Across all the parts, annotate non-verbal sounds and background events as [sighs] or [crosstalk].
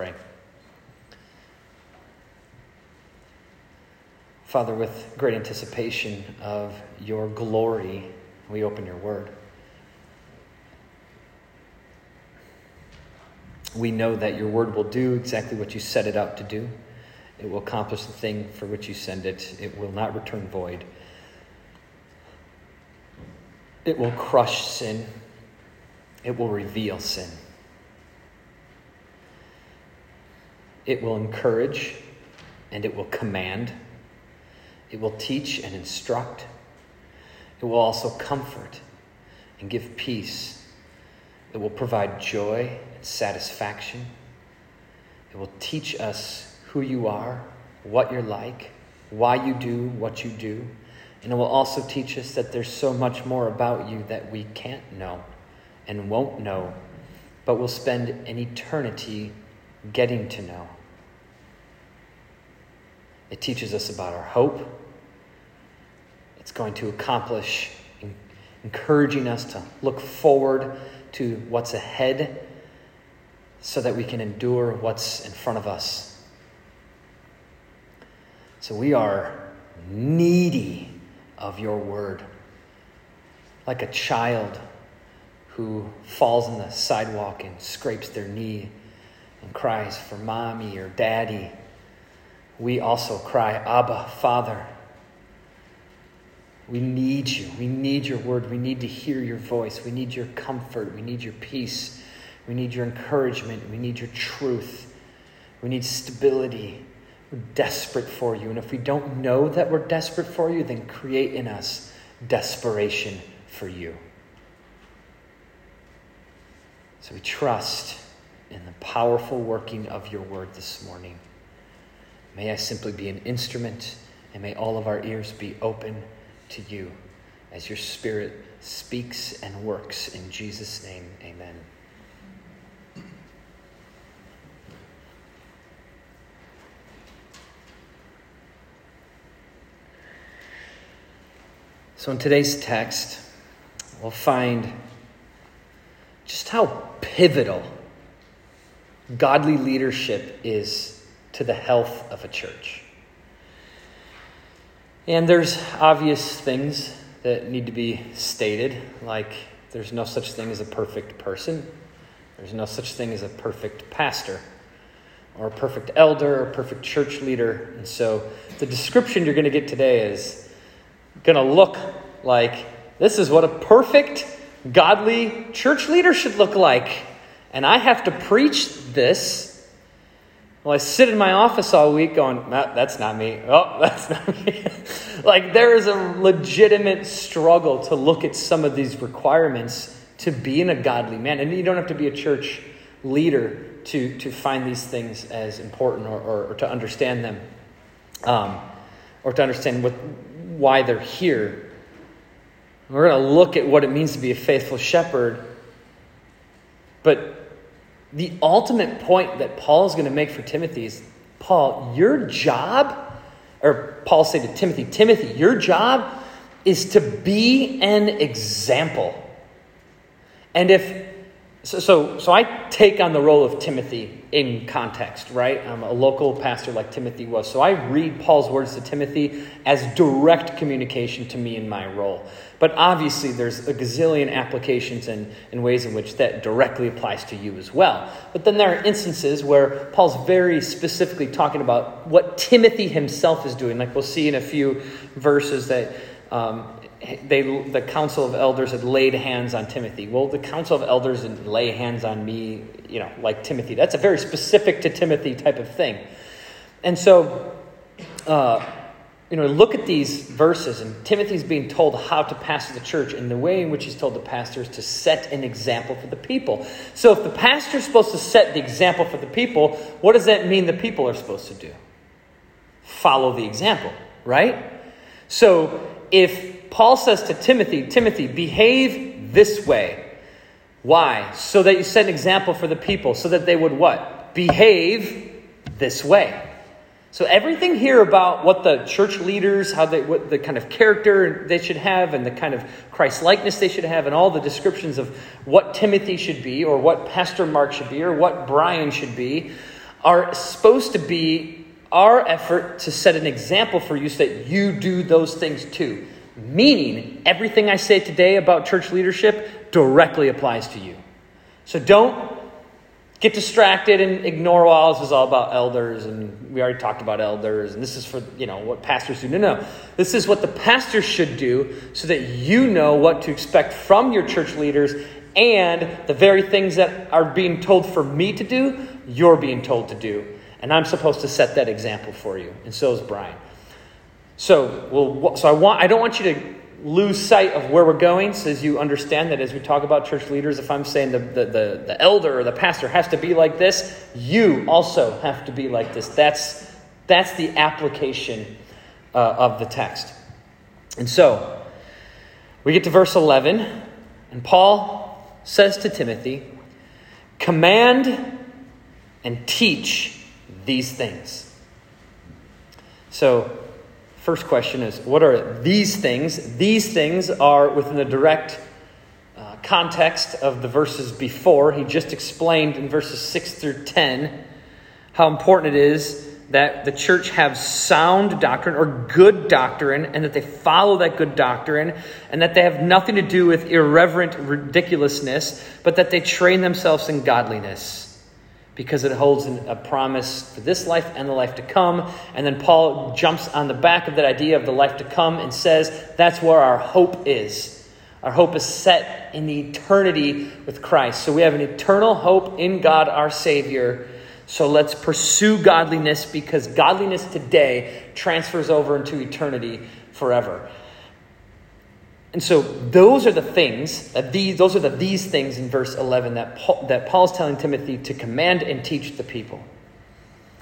pray. Father, with great anticipation of your glory, we open your word. We know that your word will do exactly what you set it out to do. It will accomplish the thing for which you send it. It will not return void. It will crush sin. It will reveal sin. It will encourage and it will command. It will teach and instruct. It will also comfort and give peace. It will provide joy and satisfaction. It will teach us who you are, what you're like, why you do what you do. And it will also teach us that there's so much more about you that we can't know and won't know, but will spend an eternity getting to know. It teaches us about our hope. It's going to accomplish encouraging us to look forward to what's ahead so that we can endure what's in front of us. So we are needy of your word. Like a child who falls on the sidewalk and scrapes their knee and cries for mommy or daddy, we also cry, Abba, Father. We need you. We need your word. We need to hear your voice. We need your comfort. We need your peace. We need your encouragement. We need your truth. We need stability. We're desperate for you. And if we don't know that we're desperate for you, then create in us desperation for you. So we trust in the powerful working of your word this morning. May I simply be an instrument, and may all of our ears be open to you as your Spirit speaks and works. In Jesus' name, amen. So, in today's text, we'll find just how pivotal godly leadership is to the health of a church. And there's obvious things that need to be stated, like there's no such thing as a perfect person, there's no such thing as a perfect pastor, or a perfect elder, or a perfect church leader. And so the description you're going to get today is going to look like this is what a perfect, godly church leader should look like. And I have to preach this. Well, I sit in my office all week going, that's not me. [laughs] Oh, that's not me. [laughs] like, there is a legitimate struggle to look at some of these requirements to being a godly man. And you don't have to be a church leader to, to find these things as important or, or, or to understand them um, or to understand what, why they're here. We're going to look at what it means to be a faithful shepherd. But the ultimate point that Paul is going to make for Timothy is Paul, your job, or Paul said to Timothy, Timothy, your job is to be an example. And if so, so, so I take on the role of Timothy in context, right? I'm a local pastor like Timothy was. So I read Paul's words to Timothy as direct communication to me in my role. But obviously, there's a gazillion applications and, and ways in which that directly applies to you as well. But then there are instances where Paul's very specifically talking about what Timothy himself is doing. Like we'll see in a few verses that um, they, the council of elders had laid hands on Timothy. Well, the council of elders didn't lay hands on me, you know, like Timothy. That's a very specific to Timothy type of thing. And so, uh, you know, look at these verses, and Timothy's being told how to pastor the church, and the way in which he's told the pastor is to set an example for the people. So, if the pastor's supposed to set the example for the people, what does that mean the people are supposed to do? Follow the example, right? So, if Paul says to Timothy, Timothy, behave this way. Why? So that you set an example for the people, so that they would what? Behave this way. So everything here about what the church leaders, how they, what the kind of character they should have, and the kind of Christ likeness they should have, and all the descriptions of what Timothy should be, or what Pastor Mark should be, or what Brian should be, are supposed to be our effort to set an example for you so that you do those things too. Meaning, everything I say today about church leadership directly applies to you. So don't get distracted and ignore, well, this is all about elders, and we already talked about elders, and this is for, you know, what pastors do. No, no. This is what the pastor should do so that you know what to expect from your church leaders and the very things that are being told for me to do, you're being told to do. And I'm supposed to set that example for you, and so is Brian. So, well, so I want I don't want you to lose sight of where we're going. So as you understand that as we talk about church leaders if i'm saying the, the, the, the, elder or the pastor has to be like this you also have to be like this. That's that's the application uh, of the text. And so we get to verse 11 and paul says to timothy command and teach these things. So First question is what are these things? These things are within the direct uh, context of the verses before. He just explained in verses 6 through 10 how important it is that the church have sound doctrine or good doctrine and that they follow that good doctrine and that they have nothing to do with irreverent ridiculousness, but that they train themselves in godliness because it holds a promise for this life and the life to come. And then Paul jumps on the back of that idea of the life to come and says that's where our hope is. Our hope is set in the eternity with Christ. So we have an eternal hope in God our Savior. So let's pursue godliness because godliness today transfers over into eternity forever. And so those are the things that these those are the these things in verse 11 that Paul, that Paul's telling Timothy to command and teach the people.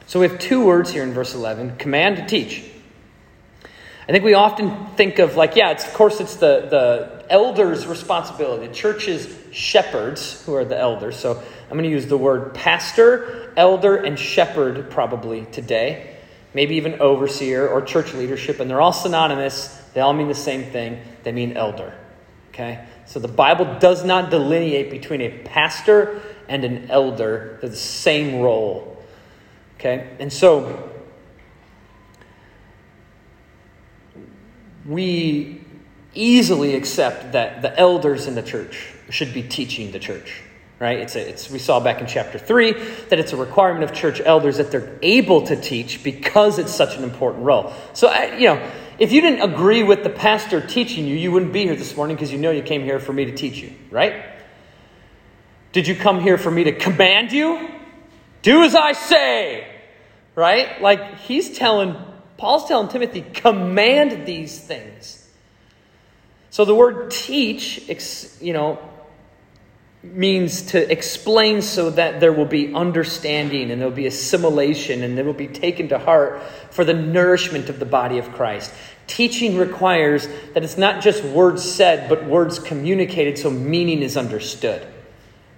So we have two words here in verse 11, command and teach. I think we often think of like yeah, it's of course it's the the elders' responsibility. The church's shepherds who are the elders. So I'm going to use the word pastor, elder and shepherd probably today. Maybe even overseer or church leadership and they're all synonymous they all mean the same thing. They mean elder. Okay? So the Bible does not delineate between a pastor and an elder. They're the same role. Okay? And so we easily accept that the elders in the church should be teaching the church right it's, a, it's we saw back in chapter 3 that it's a requirement of church elders that they're able to teach because it's such an important role so I, you know if you didn't agree with the pastor teaching you, you wouldn't be here this morning because you know you came here for me to teach you, right? Did you come here for me to command you? Do as I say, right? Like he's telling, Paul's telling Timothy, command these things. So the word teach, you know, means to explain so that there will be understanding and there will be assimilation and it will be taken to heart for the nourishment of the body of Christ. Teaching requires that it's not just words said, but words communicated so meaning is understood.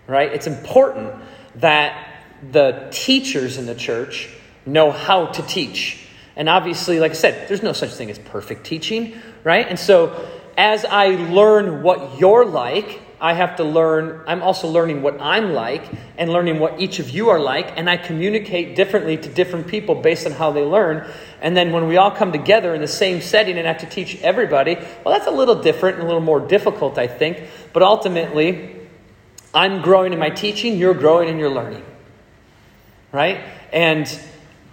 Right? It's important that the teachers in the church know how to teach. And obviously, like I said, there's no such thing as perfect teaching, right? And so as I learn what you're like, I have to learn, I'm also learning what I'm like and learning what each of you are like, and I communicate differently to different people based on how they learn. And then when we all come together in the same setting and have to teach everybody, well, that's a little different and a little more difficult, I think. But ultimately, I'm growing in my teaching, you're growing in your learning. Right? And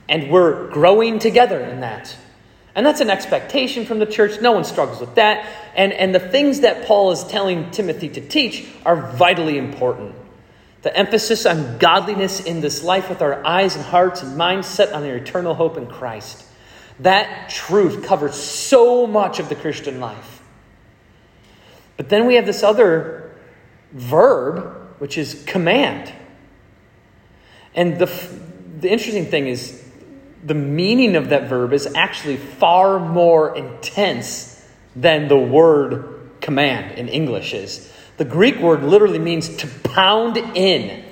and we're growing together in that. And that's an expectation from the church. No one struggles with that. And, and the things that Paul is telling Timothy to teach are vitally important. The emphasis on godliness in this life with our eyes and hearts and minds set on their eternal hope in Christ. That truth covers so much of the Christian life. But then we have this other verb, which is command. And the, the interesting thing is, the meaning of that verb is actually far more intense than the word command in English is. The Greek word literally means to pound in.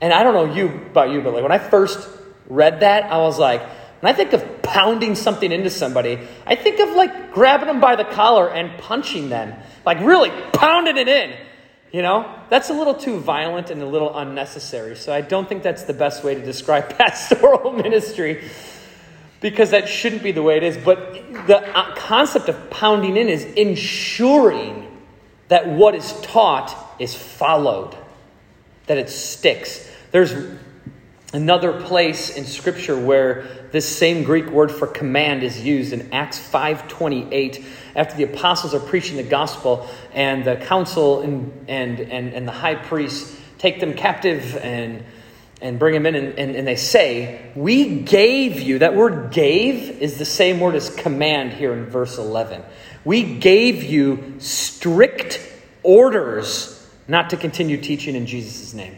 And I don't know you about you, but like when I first read that, I was like, when I think of pounding something into somebody, I think of like grabbing them by the collar and punching them, like really pounding it in. You know, that's a little too violent and a little unnecessary. So I don't think that's the best way to describe [laughs] pastoral ministry because that shouldn't be the way it is. But the uh, concept of pounding in is ensuring that what is taught is followed, that it sticks. There's another place in scripture where this same greek word for command is used in acts 5.28 after the apostles are preaching the gospel and the council and, and, and, and the high priest take them captive and, and bring them in and, and, and they say we gave you that word gave is the same word as command here in verse 11 we gave you strict orders not to continue teaching in jesus' name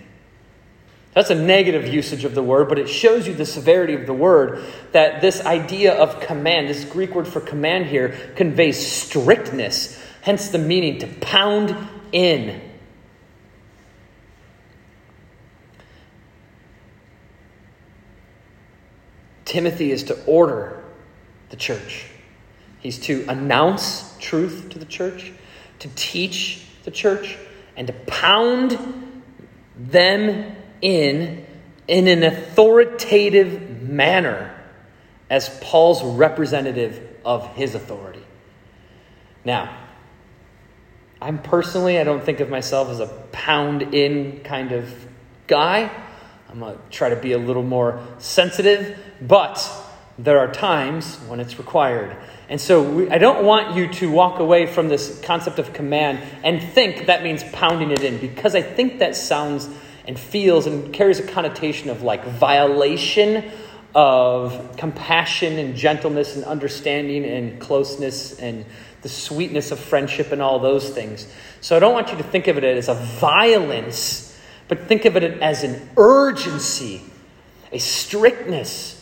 that's a negative usage of the word, but it shows you the severity of the word that this idea of command, this Greek word for command here, conveys strictness, hence the meaning to pound in. Timothy is to order the church. He's to announce truth to the church, to teach the church, and to pound them in in an authoritative manner as Paul's representative of his authority. Now, I'm personally, I don't think of myself as a pound in kind of guy. I'm going to try to be a little more sensitive, but there are times when it's required. And so we, I don't want you to walk away from this concept of command and think that means pounding it in, because I think that sounds and feels and carries a connotation of like violation of compassion and gentleness and understanding and closeness and the sweetness of friendship and all those things. So I don't want you to think of it as a violence, but think of it as an urgency, a strictness.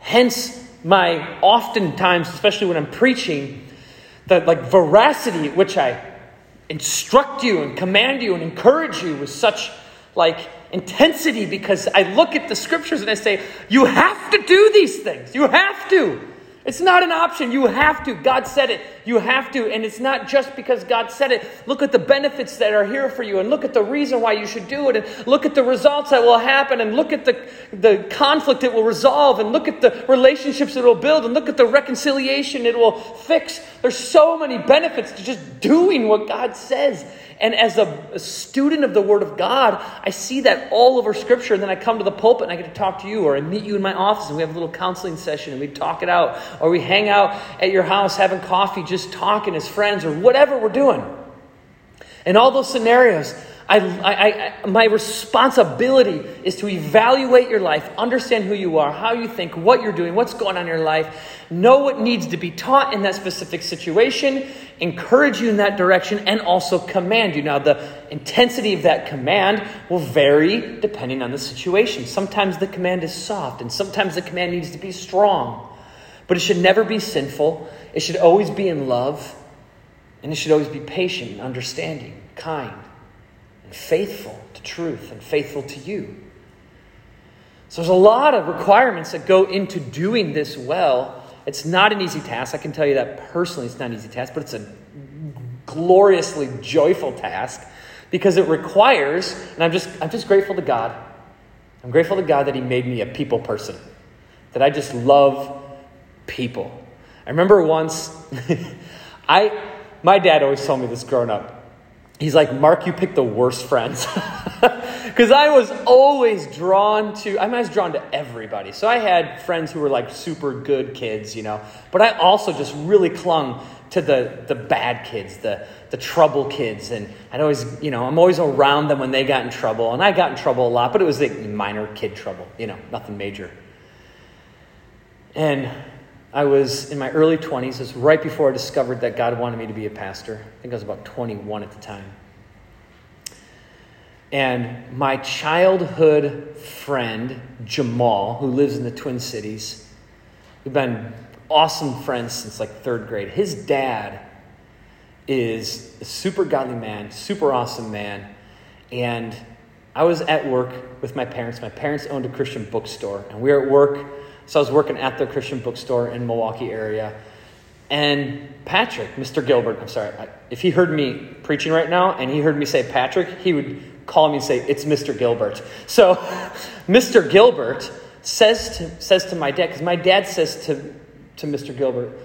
Hence, my oftentimes, especially when I'm preaching, the like veracity which I instruct you and command you and encourage you with such like intensity because I look at the scriptures and I say, you have to do these things. You have to. It's not an option. You have to. God said it. You have to. And it's not just because God said it. Look at the benefits that are here for you and look at the reason why you should do it and look at the results that will happen and look at the, the conflict it will resolve and look at the relationships it will build and look at the reconciliation it will fix. There's so many benefits to just doing what God says. And as a, a, student of the Word of God, I see that all over Scripture. And then I come to the pulpit and I get to talk to you, or I meet you in my office and we have a little counseling session and we talk it out, or we hang out at your house having coffee, just talking as friends, or whatever we're doing. In all those scenarios, I, I, I, my responsibility is to evaluate your life, understand who you are, how you think, what you're doing, what's going on in your life, know what needs to be taught in that specific situation, encourage you in that direction, and also command you. Now, the intensity of that command will vary depending on the situation. Sometimes the command is soft, and sometimes the command needs to be strong. But it should never be sinful, it should always be in love, and it should always be patient, understanding, kind and faithful to truth and faithful to you. So there's a lot of requirements that go into doing this well. It's not an easy task. I can tell you that personally, it's not an easy task, but it's a gloriously joyful task because it requires, and I'm just, I'm just grateful to God. I'm grateful to God that He made me a people person, that I just love people. I remember once, [laughs] I, my dad always told me this growing up he's like, Mark, you picked the worst friends. [laughs] Because I was always drawn to, I, mean, I was drawn to everybody. So I had friends who were like super good kids, you know, but I also just really clung to the, the bad kids, the, the trouble kids. And I'd always, you know, I'm always around them when they got in trouble. And I got in trouble a lot, but it was like minor kid trouble, you know, nothing major. And I was in my early 20s. It was right before I discovered that God wanted me to be a pastor. I think I was about 21 at the time. And my childhood friend, Jamal, who lives in the Twin Cities, we've been awesome friends since like third grade. His dad is a super godly man, super awesome man. And I was at work with my parents. My parents owned a Christian bookstore, and we were at work so I was working at the Christian bookstore in Milwaukee area. And Patrick, Mr. Gilbert, I'm sorry, if he heard me preaching right now and he heard me say Patrick, he would call me and say, It's Mr. Gilbert. So, [laughs] Mr. Gilbert says to, says to my dad, because my dad says to, to Mr. Gilbert,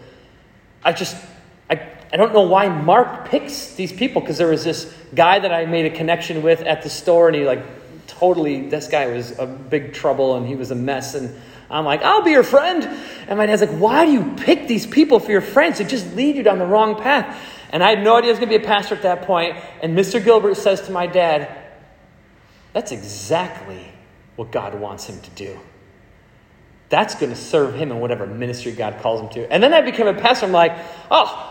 I just, I, I don't know why Mark picks these people, because there was this guy that I made a connection with at the store, and he, like, totally, this guy was a big trouble and he was a mess. And I'm like, I'll be your friend. And my dad's like, why do you pick these people for your friends? They just lead you down the wrong path. And I had no idea I was going to be a pastor at that point. And Mr. Gilbert says to my dad, that's exactly what God wants him to do. That's going to serve him in whatever ministry God calls him to. And then I became a pastor. I'm like, oh,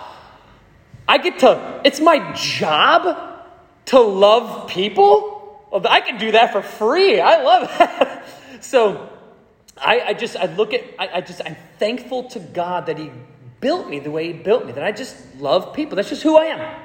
I get to, it's my job to love people? Well, I can do that for free. I love [laughs] that. so I, I, just, I look at, I, I just, I'm thankful to God that He built me the way He built me, that I just love people. That's just who I am.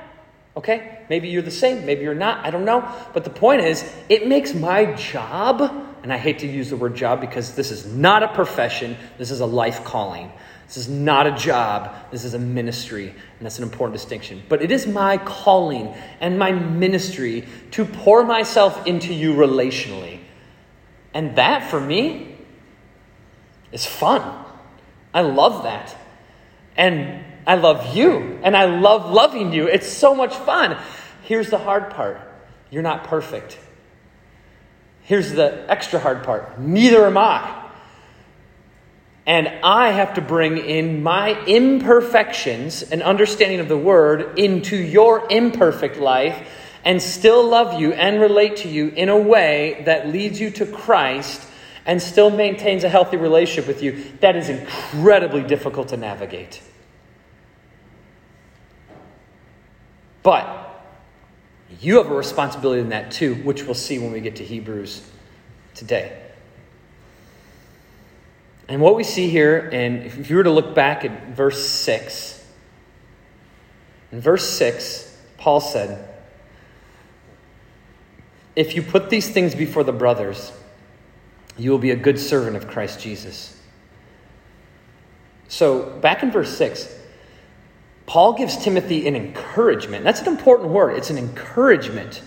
Okay? Maybe you're the same, maybe you're not, I don't know. But the point is, it makes my job, and I hate to use the word job because this is not a profession, this is a life calling. This is not a job, this is a ministry, and that's an important distinction. But it is my calling and my ministry to pour myself into you relationally. And that, for me, is fun. I love that. And I love you and I love loving you. It's so much fun. Here's the hard part you're not perfect. Here's the extra hard part neither am I. And I have to bring in my imperfections and understanding of the word into your imperfect life and still love you and relate to you in a way that leads you to Christ and still maintains a healthy relationship with you. That is incredibly difficult to navigate. But you have a responsibility in that too, which we'll see when we get to Hebrews today. And what we see here, and if you were to look back at verse 6, in verse 6, Paul said, If you put these things before the brothers, you will be a good servant of Christ Jesus. So, back in verse 6, Paul gives Timothy an encouragement. That's an important word. It's an encouragement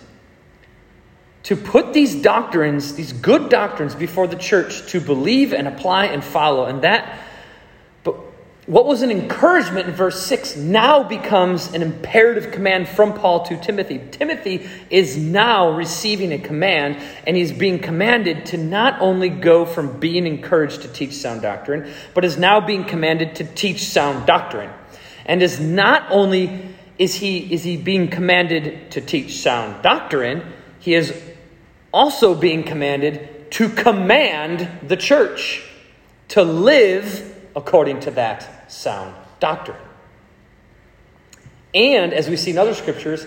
to put these doctrines, these good doctrines, before the church to believe and apply and follow. And that, what was an encouragement in verse 6 now becomes an imperative command from Paul to Timothy. Timothy is now receiving a command, and he's being commanded to not only go from being encouraged to teach sound doctrine, but is now being commanded to teach sound doctrine and is not only is he, is he being commanded to teach sound doctrine, he is also being commanded to command the church to live according to that sound doctrine. And as we see in other scriptures,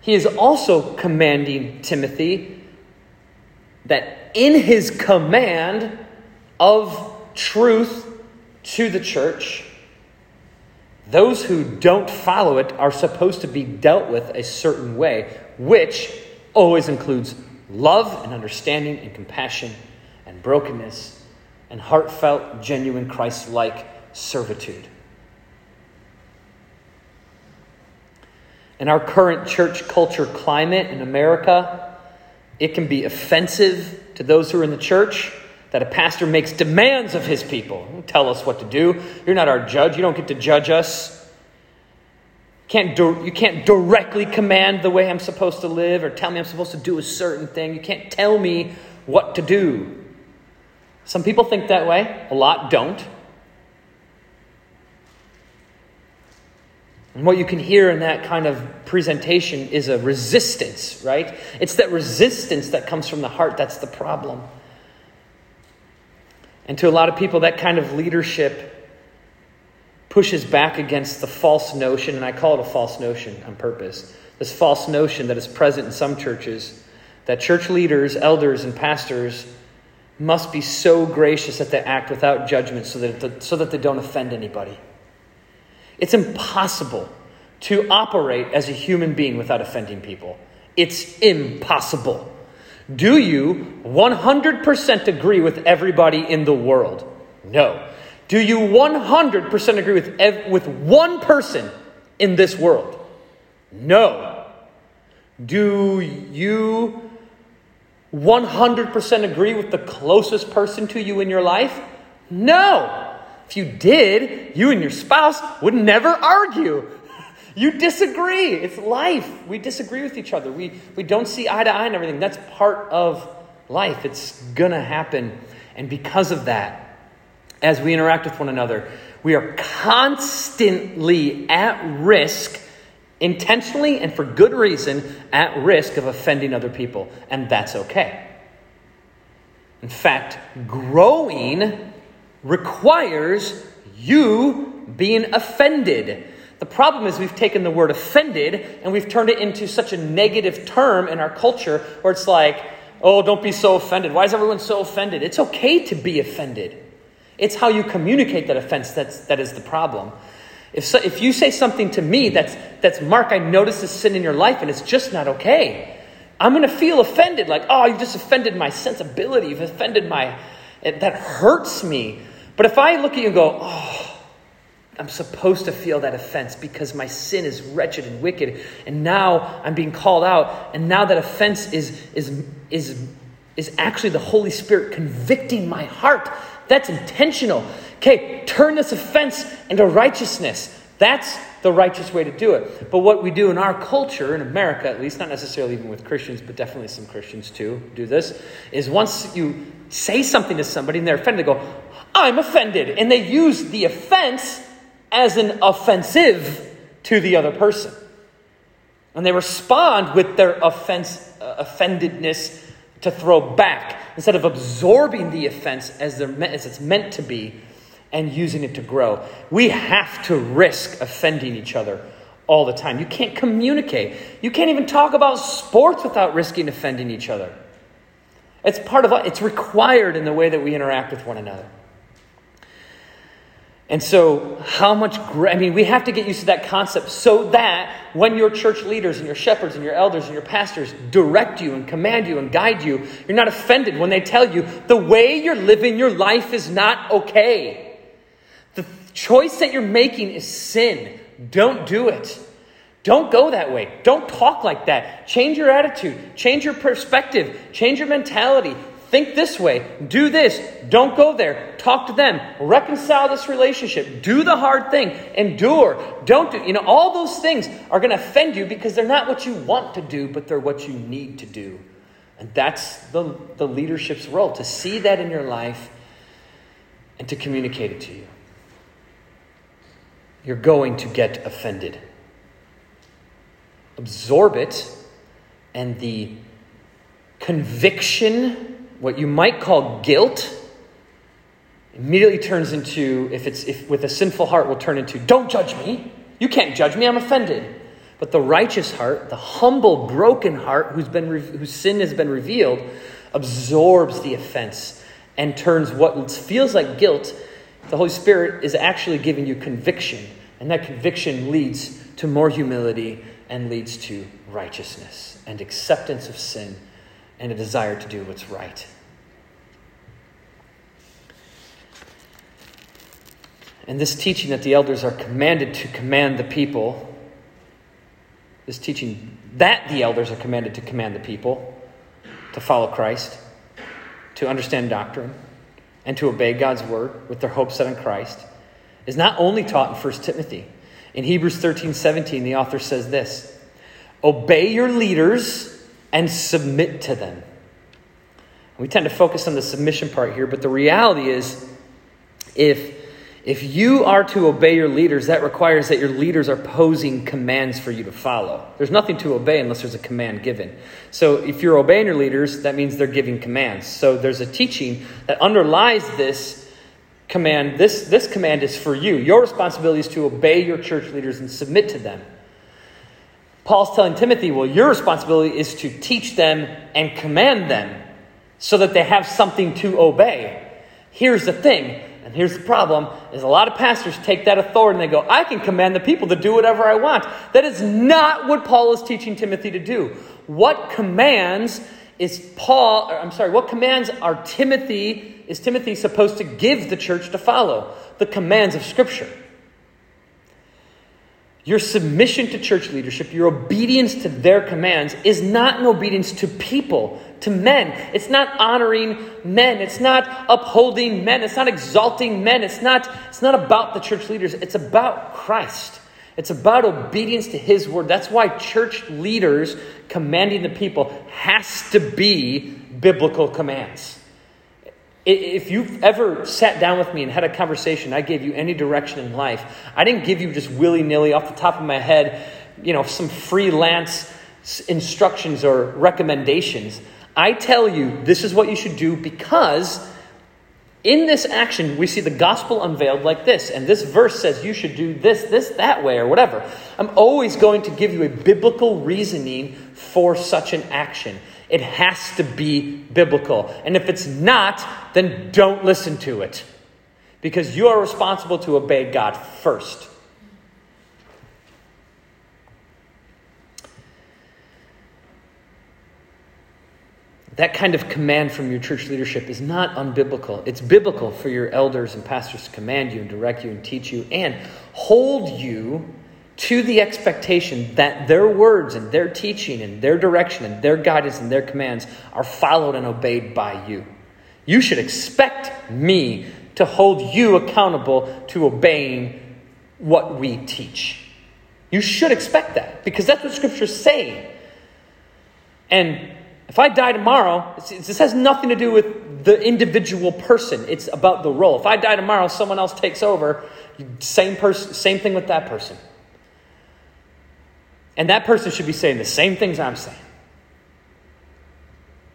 he is also commanding Timothy that in his command of truth to the church, those who don't follow it are supposed to be dealt with a certain way, which always includes love and understanding and compassion and brokenness and heartfelt, genuine, Christ like servitude. In our current church culture climate in America, it can be offensive to those who are in the church that a pastor makes demands of his people. Don't tell us what to do. You're not our judge. You don't get to judge us. Can't do, you can't directly command the way I'm supposed to live or tell me I'm supposed to do a certain thing. You can't tell me what to do. Some people think that way, a lot don't. And what you can hear in that kind of presentation is a resistance, right? It's that resistance that comes from the heart that's the problem. And to a lot of people, that kind of leadership pushes back against the false notion, and I call it a false notion on purpose. This false notion that is present in some churches that church leaders, elders, and pastors must be so gracious that they act without judgment so that, so that they don't offend anybody. It's impossible to operate as a human being without offending people. It's impossible. Do you 100% agree with everybody in the world? No. Do you 100% agree with, ev- with one person in this world? No. Do you 100% agree with the closest person to you in your life? No. If you did, you and your spouse would never argue. [laughs] You disagree. It's life. We disagree with each other. We, we don't see eye to eye and everything. That's part of life. It's going to happen. And because of that, as we interact with one another, we are constantly at risk, intentionally and for good reason, at risk of offending other people. And that's okay. In fact, growing requires you being offended. The problem is we've taken the word offended and we've turned it into such a negative term in our culture where it's like, oh, don't be so offended. Why is everyone so offended? It's okay to be offended. It's how you communicate that offense that's, that is the problem. If, so, if you say something to me that's, that's, Mark, I notice this sin in your life and it's just not okay, I'm going to feel offended. Like, oh, you just offended my sensibility. You've offended my, it, that hurts me. But if I look at you and go, oh, I'm supposed to feel that offense because my sin is wretched and wicked, and now I'm being called out, and now that offense is, is, is, is actually the Holy Spirit convicting my heart. That's intentional. Okay, turn this offense into righteousness. That's the righteous way to do it. But what we do in our culture, in America at least, not necessarily even with Christians, but definitely some Christians too do this, is once you say something to somebody and they're offended, they go, I'm offended. And they use the offense as an offensive to the other person. And they respond with their offense, uh, offendedness to throw back instead of absorbing the offense as, as it's meant to be and using it to grow. We have to risk offending each other all the time. You can't communicate. You can't even talk about sports without risking offending each other. It's part of it's required in the way that we interact with one another. And so, how much, I mean, we have to get used to that concept so that when your church leaders and your shepherds and your elders and your pastors direct you and command you and guide you, you're not offended when they tell you the way you're living your life is not okay. The choice that you're making is sin. Don't do it. Don't go that way. Don't talk like that. Change your attitude, change your perspective, change your mentality. Think this way, do this, don't go there, talk to them, reconcile this relationship, do the hard thing, endure, don't do. You know, all those things are going to offend you because they're not what you want to do, but they're what you need to do. And that's the, the leadership's role to see that in your life and to communicate it to you. You're going to get offended. Absorb it, and the conviction what you might call guilt immediately turns into, if it's if with a sinful heart, will turn into, don't judge me. You can't judge me, I'm offended. But the righteous heart, the humble, broken heart who's been whose sin has been revealed, absorbs the offense and turns what feels like guilt. The Holy Spirit is actually giving you conviction, and that conviction leads to more humility and leads to righteousness and acceptance of sin and a desire to do what's right. And this teaching that the elders are commanded to command the people, this teaching that the elders are commanded to command the people to follow Christ, to understand doctrine, and to obey God's word with their hope set on Christ, is not only taught in 1 Timothy. In Hebrews 13 17, the author says this Obey your leaders and submit to them. We tend to focus on the submission part here, but the reality is if if you are to obey your leaders, that requires that your leaders are posing commands for you to follow. There's nothing to obey unless there's a command given. So if you're obeying your leaders, that means they're giving commands. So there's a teaching that underlies this command. This, this command is for you. Your responsibility is to obey your church leaders and submit to them. Paul's telling Timothy, well, your responsibility is to teach them and command them so that they have something to obey. Here's the thing, and here's the problem, is a lot of pastors take that authority and they go, I can command the people to do whatever I want. That is not what Paul is teaching Timothy to do. What commands is Paul, I'm sorry, what commands are Timothy, is Timothy supposed to give the church to follow? The commands of Scripture. Your submission to church leadership, your obedience to their commands, is not an obedience to people, to men. It's not honoring men. It's not upholding men. It's not exalting men. It's not, it's not about the church leaders. It's about Christ. It's about obedience to his word. That's why church leaders commanding the people has to be biblical commands. If you've ever sat down with me and had a conversation, I gave you any direction in life. I didn't give you just willy nilly off the top of my head, you know, some freelance instructions or recommendations. I tell you, this is what you should do because in this action, we see the gospel unveiled like this. And this verse says you should do this, this, that way, or whatever. I'm always going to give you a biblical reasoning for such an action. It has to be biblical. And if it's not, then don't listen to it. Because you are responsible to obey God first. That kind of command from your church leadership is not unbiblical. It's biblical for your elders and pastors to command you and direct you and teach you and hold you to the expectation that their words and their teaching and their direction and their guidance and their commands are followed and obeyed by you. You should expect me to hold you accountable to obeying what we teach. You should expect that because that's what Scripture's saying. And if I die tomorrow, this has nothing to do with the individual person. It's about the role. If I die tomorrow, someone else takes over. Same person, same thing with that person. And that person should be saying the same things I'm saying.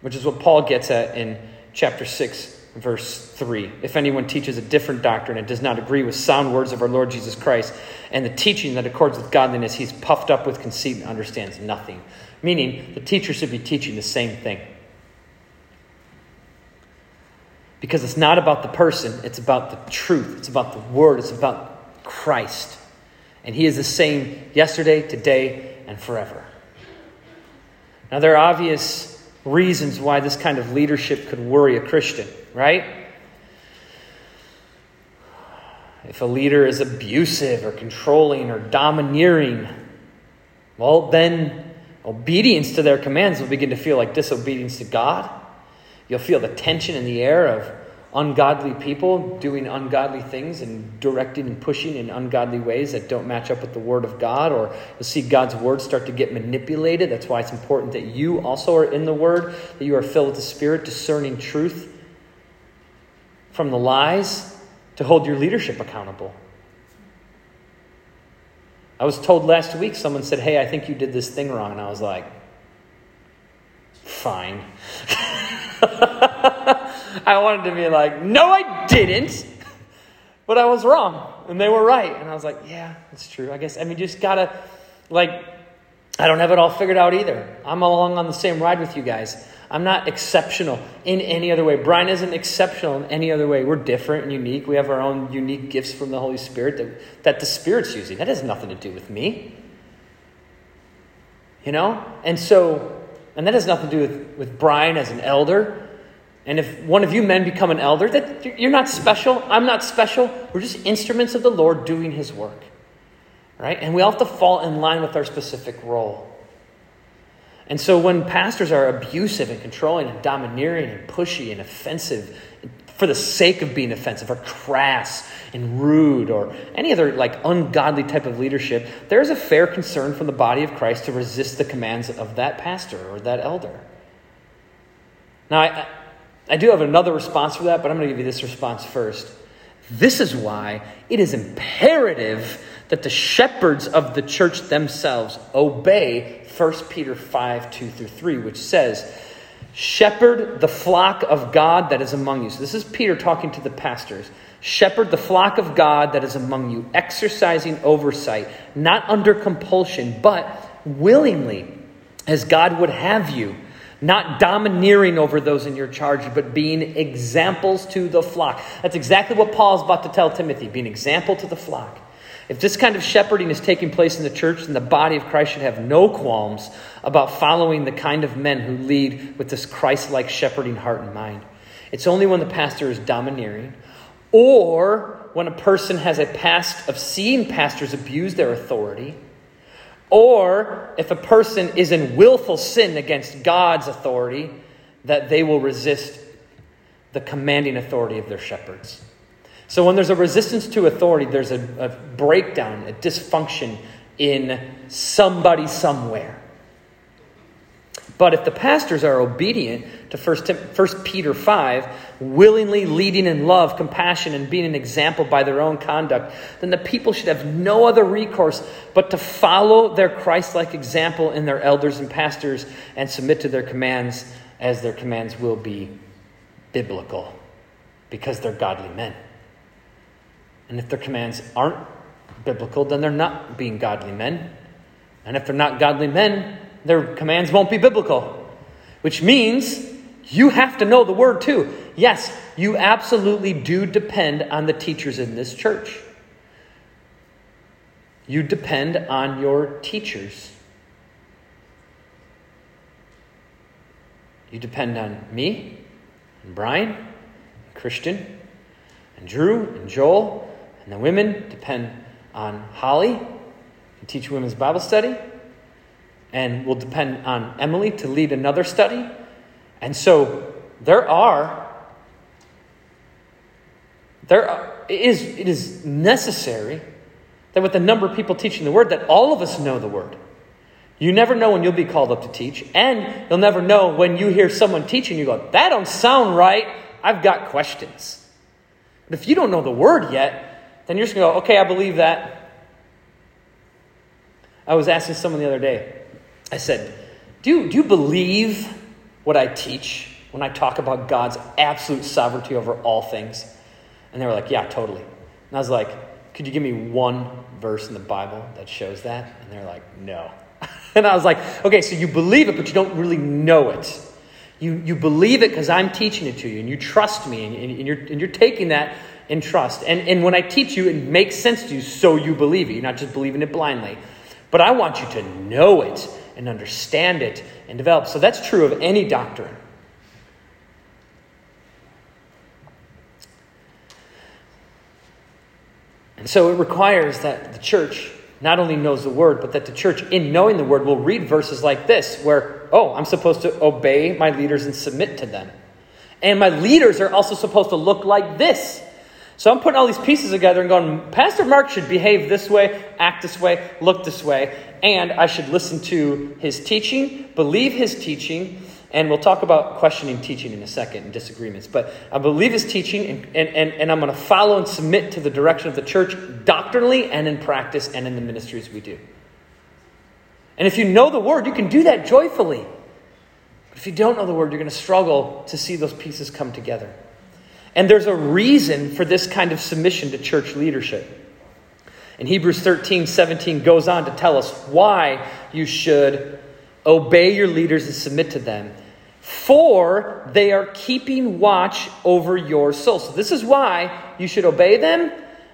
Which is what Paul gets at in chapter 6, verse 3. If anyone teaches a different doctrine and does not agree with sound words of our Lord Jesus Christ and the teaching that accords with godliness, he's puffed up with conceit and understands nothing. Meaning, the teacher should be teaching the same thing. Because it's not about the person, it's about the truth, it's about the word, it's about Christ. And he is the same yesterday, today, and forever. Now, there are obvious reasons why this kind of leadership could worry a Christian, right? If a leader is abusive or controlling or domineering, well, then obedience to their commands will begin to feel like disobedience to God. You'll feel the tension in the air of ungodly people doing ungodly things and directing and pushing in ungodly ways that don't match up with the Word of God, or you'll see God's Word start to get manipulated. That's why it's important that you also are in the Word, that you are filled with the Spirit, discerning truth from the lies to hold your leadership accountable. I was told last week, someone said, Hey, I think you did this thing wrong. And I was like, Fine. [laughs] I wanted to be like, no, I didn't. But I was wrong. And they were right. And I was like, yeah, that's true. I guess, I mean, just gotta, like, I don't have it all figured out either. I'm along on the same ride with you guys. I'm not exceptional in any other way. Brian isn't exceptional in any other way. We're different and unique. We have our own unique gifts from the Holy Spirit that, that the Spirit's using. That has nothing to do with me. You know? And so, and that has nothing to do with, with Brian as an elder and if one of you men become an elder, that you're not special. I'm not special. We're just instruments of the Lord doing his work. Right? And we all have to fall in line with our specific role. And so when pastors are abusive and controlling and domineering and pushy and offensive for the sake of being offensive or crass and rude or any other like ungodly type of leadership, there's a fair concern from the body of Christ to resist the commands of that pastor or that elder. Now, I, I do have another response for that, but I'm going to give you this response first. This is why it is imperative that the shepherds of the church themselves obey 1 Peter 5 2 through 3, which says, Shepherd the flock of God that is among you. So this is Peter talking to the pastors. Shepherd the flock of God that is among you, exercising oversight, not under compulsion, but willingly, as God would have you not domineering over those in your charge, but being examples to the flock. That's exactly what Paul's about to tell Timothy be an example to the flock. If this kind of shepherding is taking place in the church, then the body of Christ should have no qualms about following the kind of men who lead with this Christ like shepherding heart and mind. It's only when the pastor is domineering or when a person has a past of seeing pastors abuse their authority, or if a person is in willful sin against God's authority, that they will resist the commanding authority of their shepherds. So, when there's a resistance to authority, there's a, a breakdown, a dysfunction in somebody somewhere. But if the pastors are obedient to 1 Peter 5, willingly leading in love, compassion, and being an example by their own conduct, then the people should have no other recourse but to follow their Christ like example in their elders and pastors and submit to their commands as their commands will be biblical because they're godly men. And if their commands aren't biblical, then they're not being godly men. And if they're not godly men, their commands won't be biblical, which means you have to know the word too. Yes, you absolutely do depend on the teachers in this church. You depend on your teachers. You depend on me, and Brian, and Christian, and Drew, and Joel, and the women depend on Holly to teach women's Bible study and will depend on Emily to lead another study. And so there are there are, it is, it is necessary that with the number of people teaching the word that all of us know the word. You never know when you'll be called up to teach, and you'll never know when you hear someone teaching you go, "That don't sound right. I've got questions." But if you don't know the word yet, then you're just going to go, "Okay, I believe that." I was asking someone the other day, I said, do you, do you believe what I teach when I talk about God's absolute sovereignty over all things? And they were like, Yeah, totally. And I was like, Could you give me one verse in the Bible that shows that? And they're like, No. [laughs] and I was like, Okay, so you believe it, but you don't really know it. You, you believe it because I'm teaching it to you, and you trust me, and, and, you're, and you're taking that in trust. And, and when I teach you, it makes sense to you, so you believe it. You're not just believing it blindly. But I want you to know it and understand it and develop. So that's true of any doctrine. And so it requires that the church not only knows the word, but that the church, in knowing the word, will read verses like this, where, oh, I'm supposed to obey my leaders and submit to them. And my leaders are also supposed to look like this. So I'm putting all these pieces together and going, Pastor Mark should behave this way, act this way, look this way, and I should listen to his teaching, believe his teaching, and we'll talk about questioning teaching in a second and disagreements. But I believe his teaching, and, and, and, and I'm going to follow and submit to the direction of the church doctrinally and in practice and in the ministries we do. And if you know the word, you can do that joyfully. But if you don't know the word, you're going to struggle to see those pieces come together. And there's a reason for this kind of submission to church leadership. And Hebrews 13, 17 goes on to tell us why you should obey your leaders and submit to them. For they are keeping watch over your soul. So, this is why you should obey them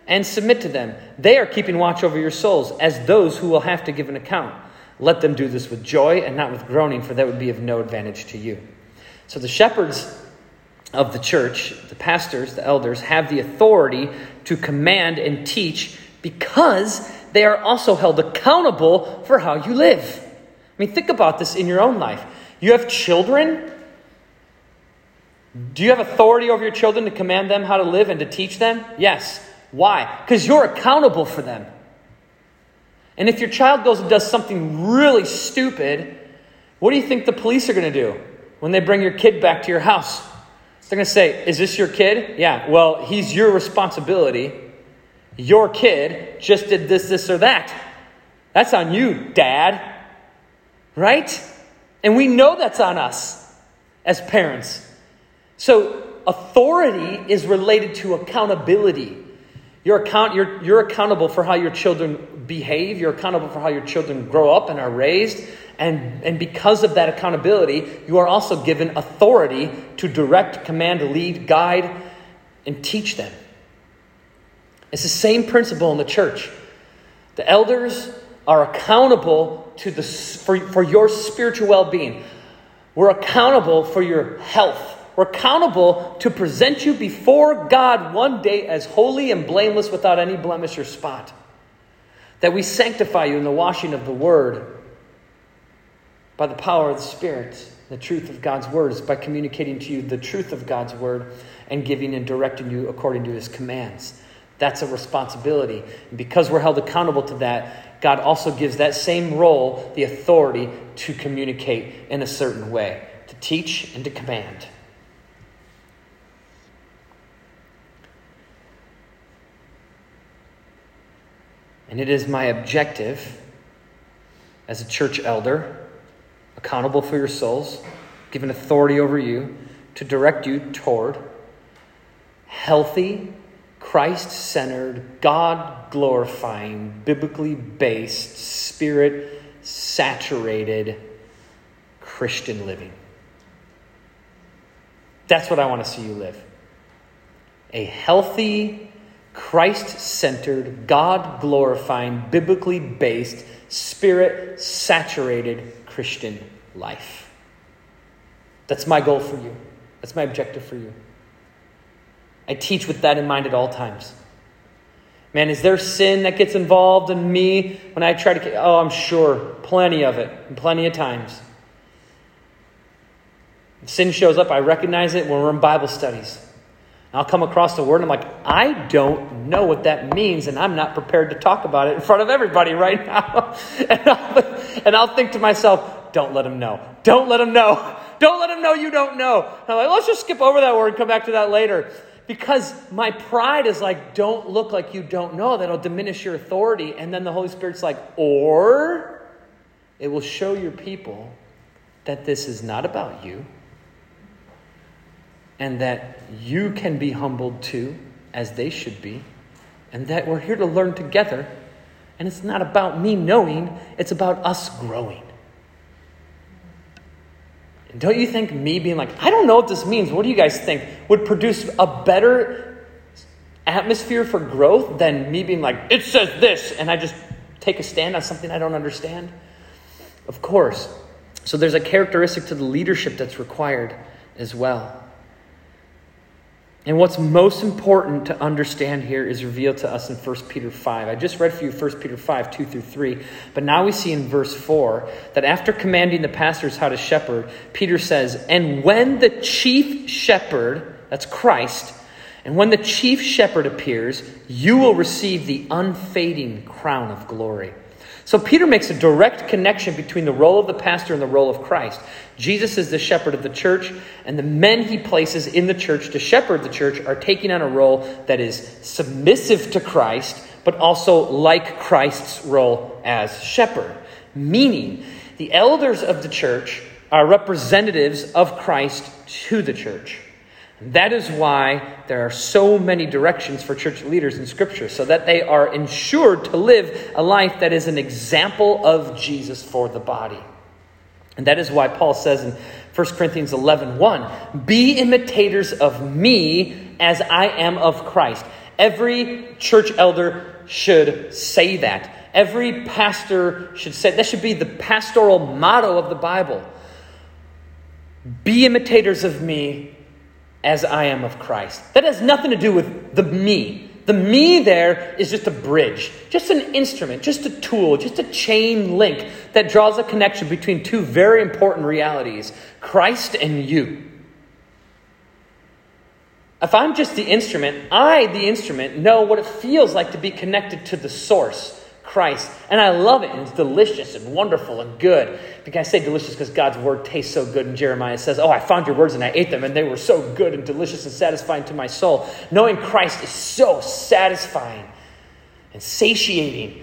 and submit to them. They are keeping watch over your souls as those who will have to give an account. Let them do this with joy and not with groaning, for that would be of no advantage to you. So, the shepherds of the church, the pastors, the elders, have the authority to command and teach because they are also held accountable for how you live. I mean, think about this in your own life. You have children. Do you have authority over your children to command them how to live and to teach them? Yes. Why? Because you're accountable for them. And if your child goes and does something really stupid, what do you think the police are going to do when they bring your kid back to your house? They're going to say, Is this your kid? Yeah, well, he's your responsibility. Your kid just did this, this, or that. That's on you, dad. Right? And we know that's on us as parents. So, authority is related to accountability. You're, account, you're, you're accountable for how your children behave, you're accountable for how your children grow up and are raised. And, and because of that accountability, you are also given authority to direct, command, lead, guide, and teach them. It's the same principle in the church. The elders are accountable to the, for, for your spiritual well being. We're accountable for your health. We're accountable to present you before God one day as holy and blameless without any blemish or spot. That we sanctify you in the washing of the Word by the power of the Spirit. The truth of God's Word is by communicating to you the truth of God's Word and giving and directing you according to His commands. That's a responsibility. And because we're held accountable to that, God also gives that same role the authority to communicate in a certain way, to teach and to command. And it is my objective as a church elder, accountable for your souls, given authority over you, to direct you toward healthy, Christ centered, God glorifying, biblically based, spirit saturated Christian living. That's what I want to see you live. A healthy, Christ centered, God glorifying, biblically based, spirit saturated Christian life. That's my goal for you. That's my objective for you. I teach with that in mind at all times. Man, is there sin that gets involved in me when I try to? Oh, I'm sure. Plenty of it, plenty of times. If sin shows up, I recognize it when we're in Bible studies. I'll come across the word and I'm like, I don't know what that means, and I'm not prepared to talk about it in front of everybody right [laughs] now. and, I'll, and I'll think to myself, don't let him know. Don't let him know. [laughs] Don't let him know you don't know. And I'm like, let's just skip over that word and come back to that later. Because my pride is like, don't look like you don't know. That'll diminish your authority. And then the Holy Spirit's like, or it will show your people that this is not about you and that you can be humbled too, as they should be, and that we're here to learn together. And it's not about me knowing, it's about us growing. And don't you think me being like, I don't know what this means, what do you guys think, would produce a better atmosphere for growth than me being like, it says this, and I just take a stand on something I don't understand? Of course. So there's a characteristic to the leadership that's required as well. And what's most important to understand here is revealed to us in 1 Peter 5. I just read for you 1 Peter 5, 2 through 3. But now we see in verse 4 that after commanding the pastors how to shepherd, Peter says, And when the chief shepherd, that's Christ, and when the chief shepherd appears, you will receive the unfading crown of glory. So Peter makes a direct connection between the role of the pastor and the role of Christ. Jesus is the shepherd of the church, and the men he places in the church to shepherd the church are taking on a role that is submissive to Christ, but also like Christ's role as shepherd. Meaning, the elders of the church are representatives of Christ to the church. That is why there are so many directions for church leaders in Scripture, so that they are ensured to live a life that is an example of Jesus for the body. And that is why Paul says in 1 Corinthians 11 1, Be imitators of me as I am of Christ. Every church elder should say that. Every pastor should say that should be the pastoral motto of the Bible. Be imitators of me as I am of Christ. That has nothing to do with the me. The me there is just a bridge, just an instrument, just a tool, just a chain link that draws a connection between two very important realities Christ and you. If I'm just the instrument, I, the instrument, know what it feels like to be connected to the source. Christ. And I love it. And it's delicious and wonderful and good. Because I say delicious because God's word tastes so good. And Jeremiah says, Oh, I found your words and I ate them, and they were so good and delicious and satisfying to my soul. Knowing Christ is so satisfying and satiating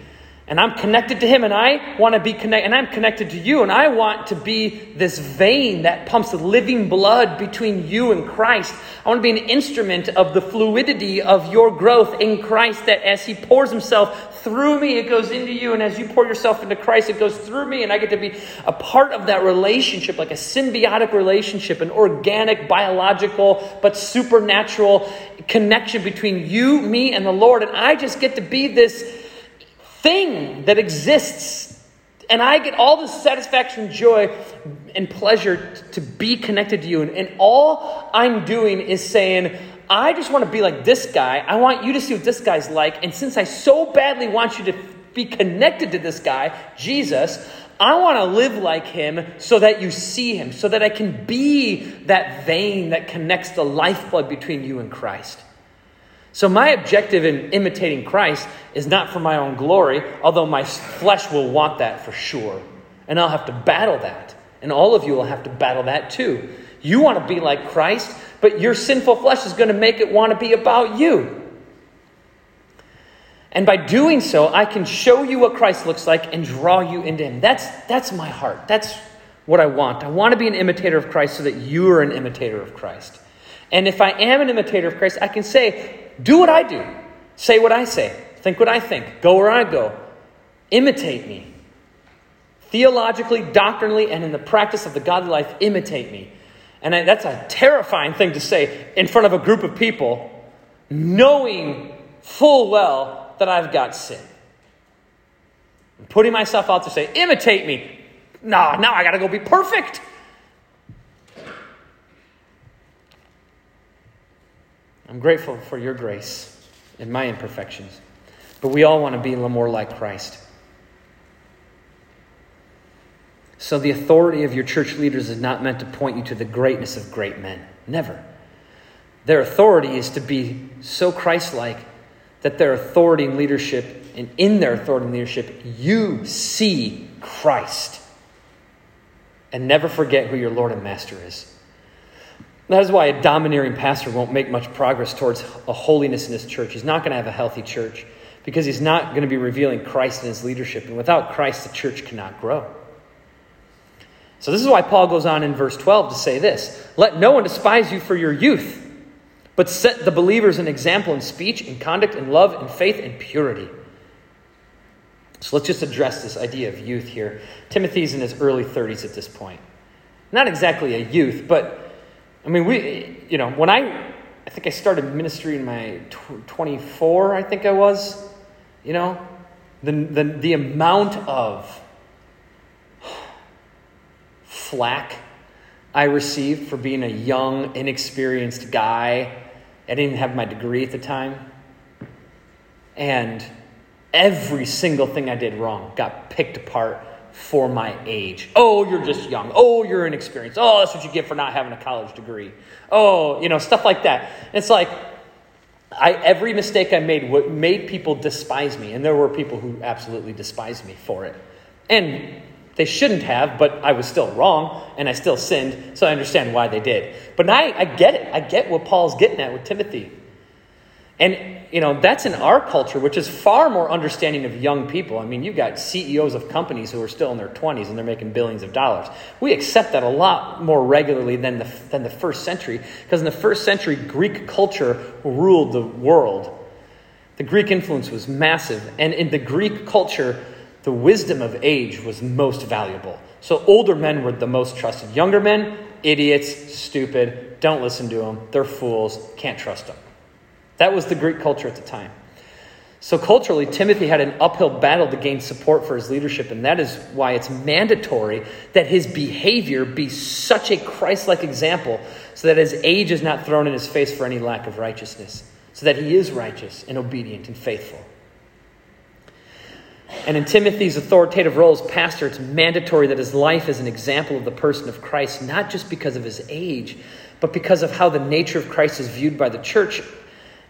and I'm connected to him and I want to be connected and I'm connected to you and I want to be this vein that pumps living blood between you and Christ. I want to be an instrument of the fluidity of your growth in Christ that as he pours himself through me it goes into you. And as you pour yourself into Christ it goes through me. And I get to be a part of that relationship like a symbiotic relationship an organic biological but supernatural connection between you me and the Lord. And I just get to be this thing that exists. And I get all the satisfaction, joy, and pleasure to be connected to you. And, and all I'm doing is saying, I just want to be like this guy. I want you to see what this guy's like. And since I so badly want you to be connected to this guy, Jesus, I want to live like him so that you see him, so that I can be that vein that connects the lifeblood between you and Christ. So, my objective in imitating Christ is not for my own glory, although my flesh will want that for sure. And I'll have to battle that. And all of you will have to battle that too. You want to be like Christ, but your sinful flesh is going to make it want to be about you. And by doing so, I can show you what Christ looks like and draw you into Him. That's, that's my heart. That's what I want. I want to be an imitator of Christ so that you are an imitator of Christ. And if I am an imitator of Christ, I can say, do what I do, say what I say, think what I think, go where I go, imitate me. Theologically, doctrinally, and in the practice of the godly life, imitate me. And I, that's a terrifying thing to say in front of a group of people, knowing full well that I've got sin. I'm putting myself out to say, imitate me. Nah, now I got to go be perfect. I'm grateful for your grace and my imperfections. But we all want to be a little more like Christ. So the authority of your church leaders is not meant to point you to the greatness of great men. Never. Their authority is to be so Christ like that their authority and leadership, and in their authority and leadership, you see Christ. And never forget who your Lord and Master is. That is why a domineering pastor won't make much progress towards a holiness in his church. He's not going to have a healthy church because he's not going to be revealing Christ in his leadership. And without Christ, the church cannot grow. So, this is why Paul goes on in verse 12 to say this Let no one despise you for your youth, but set the believers an example in speech, in conduct, in love, in faith, and purity. So, let's just address this idea of youth here. Timothy's in his early 30s at this point. Not exactly a youth, but I mean, we, you know, when I, I think I started ministry in my 24, I think I was, you know, the, the, the amount of flack I received for being a young, inexperienced guy. I didn't have my degree at the time. And every single thing I did wrong got picked apart for my age. Oh, you're just young. Oh, you're inexperienced. Oh, that's what you get for not having a college degree. Oh, you know, stuff like that. It's like I, every mistake I made what made people despise me, and there were people who absolutely despised me for it. And they shouldn't have, but I was still wrong and I still sinned, so I understand why they did. But I, I get it. I get what Paul's getting at with Timothy. And, you know, that's in our culture, which is far more understanding of young people. I mean, you've got CEOs of companies who are still in their 20s and they're making billions of dollars. We accept that a lot more regularly than the, than the first century, because in the first century, Greek culture ruled the world. The Greek influence was massive. And in the Greek culture, the wisdom of age was most valuable. So older men were the most trusted. Younger men, idiots, stupid, don't listen to them. They're fools, can't trust them. That was the Greek culture at the time. So culturally, Timothy had an uphill battle to gain support for his leadership, and that is why it's mandatory that his behavior be such a Christ like example so that his age is not thrown in his face for any lack of righteousness, so that he is righteous and obedient and faithful. And in Timothy's authoritative role as pastor, it's mandatory that his life is an example of the person of Christ, not just because of his age, but because of how the nature of Christ is viewed by the church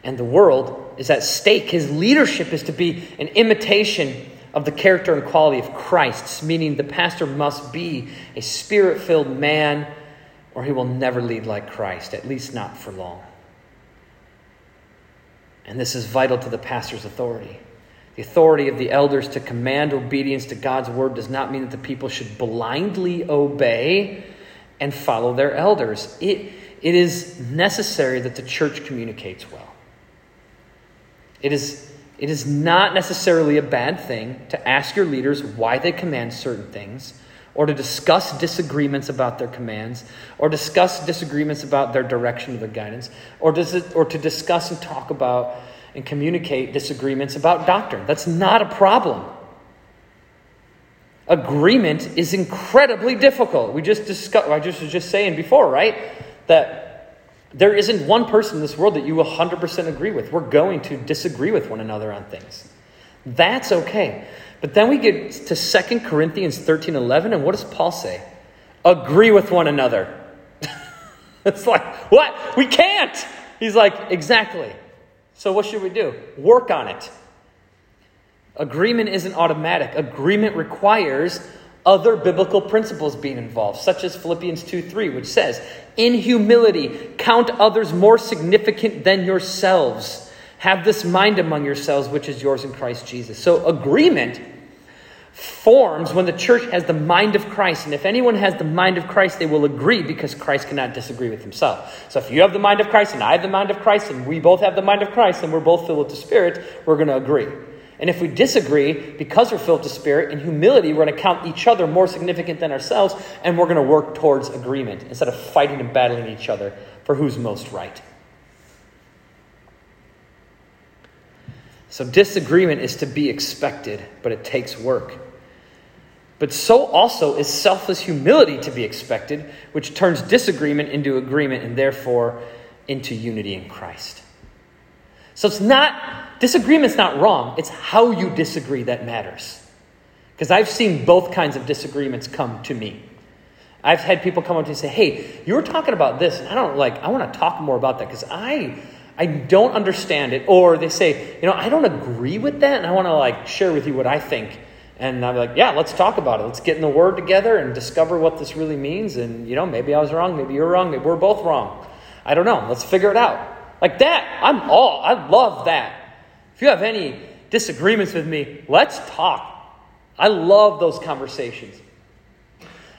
and the world is at stake. His leadership is to be an imitation of the character and quality of Christ's, meaning the pastor must be a spirit filled man, or he will never lead like Christ, at least not for long. And this is vital to the pastor's authority. The authority of the elders to command obedience to God's word does not mean that the people should blindly obey and follow their elders. It, it is necessary that the church communicates well. It is, it is not necessarily a bad thing to ask your leaders why they command certain things, or to discuss disagreements about their commands, or discuss disagreements about their direction or their guidance, or, does it, or to discuss and talk about and communicate disagreements about doctrine. That's not a problem. Agreement is incredibly difficult. We just discussed, I just was just saying before, right? That there isn't one person in this world that you 100% agree with. We're going to disagree with one another on things. That's okay. But then we get to 2 Corinthians 13 11, and what does Paul say? Agree with one another. [laughs] it's like, what? We can't. He's like, exactly. So what should we do? Work on it. Agreement isn't automatic. Agreement requires other biblical principles being involved, such as Philippians 2 3, which says, In humility, count others more significant than yourselves. Have this mind among yourselves, which is yours in Christ Jesus. So, agreement forms when the church has the mind of Christ. And if anyone has the mind of Christ, they will agree because Christ cannot disagree with himself. So if you have the mind of Christ and I have the mind of Christ and we both have the mind of Christ and we're both filled with the Spirit, we're going to agree. And if we disagree, because we're filled with the Spirit, in humility, we're going to count each other more significant than ourselves and we're going to work towards agreement instead of fighting and battling each other for who's most right. So, disagreement is to be expected, but it takes work. But so also is selfless humility to be expected, which turns disagreement into agreement and therefore into unity in Christ. So it's not, disagreement's not wrong, it's how you disagree that matters. Because I've seen both kinds of disagreements come to me. I've had people come up to me and say, hey, you were talking about this, and I don't like, I want to talk more about that because I I don't understand it. Or they say, you know, I don't agree with that, and I want to like share with you what I think. And I'm like, yeah, let's talk about it. Let's get in the Word together and discover what this really means. And, you know, maybe I was wrong. Maybe you're wrong. Maybe we're both wrong. I don't know. Let's figure it out. Like that, I'm all, I love that. If you have any disagreements with me, let's talk. I love those conversations.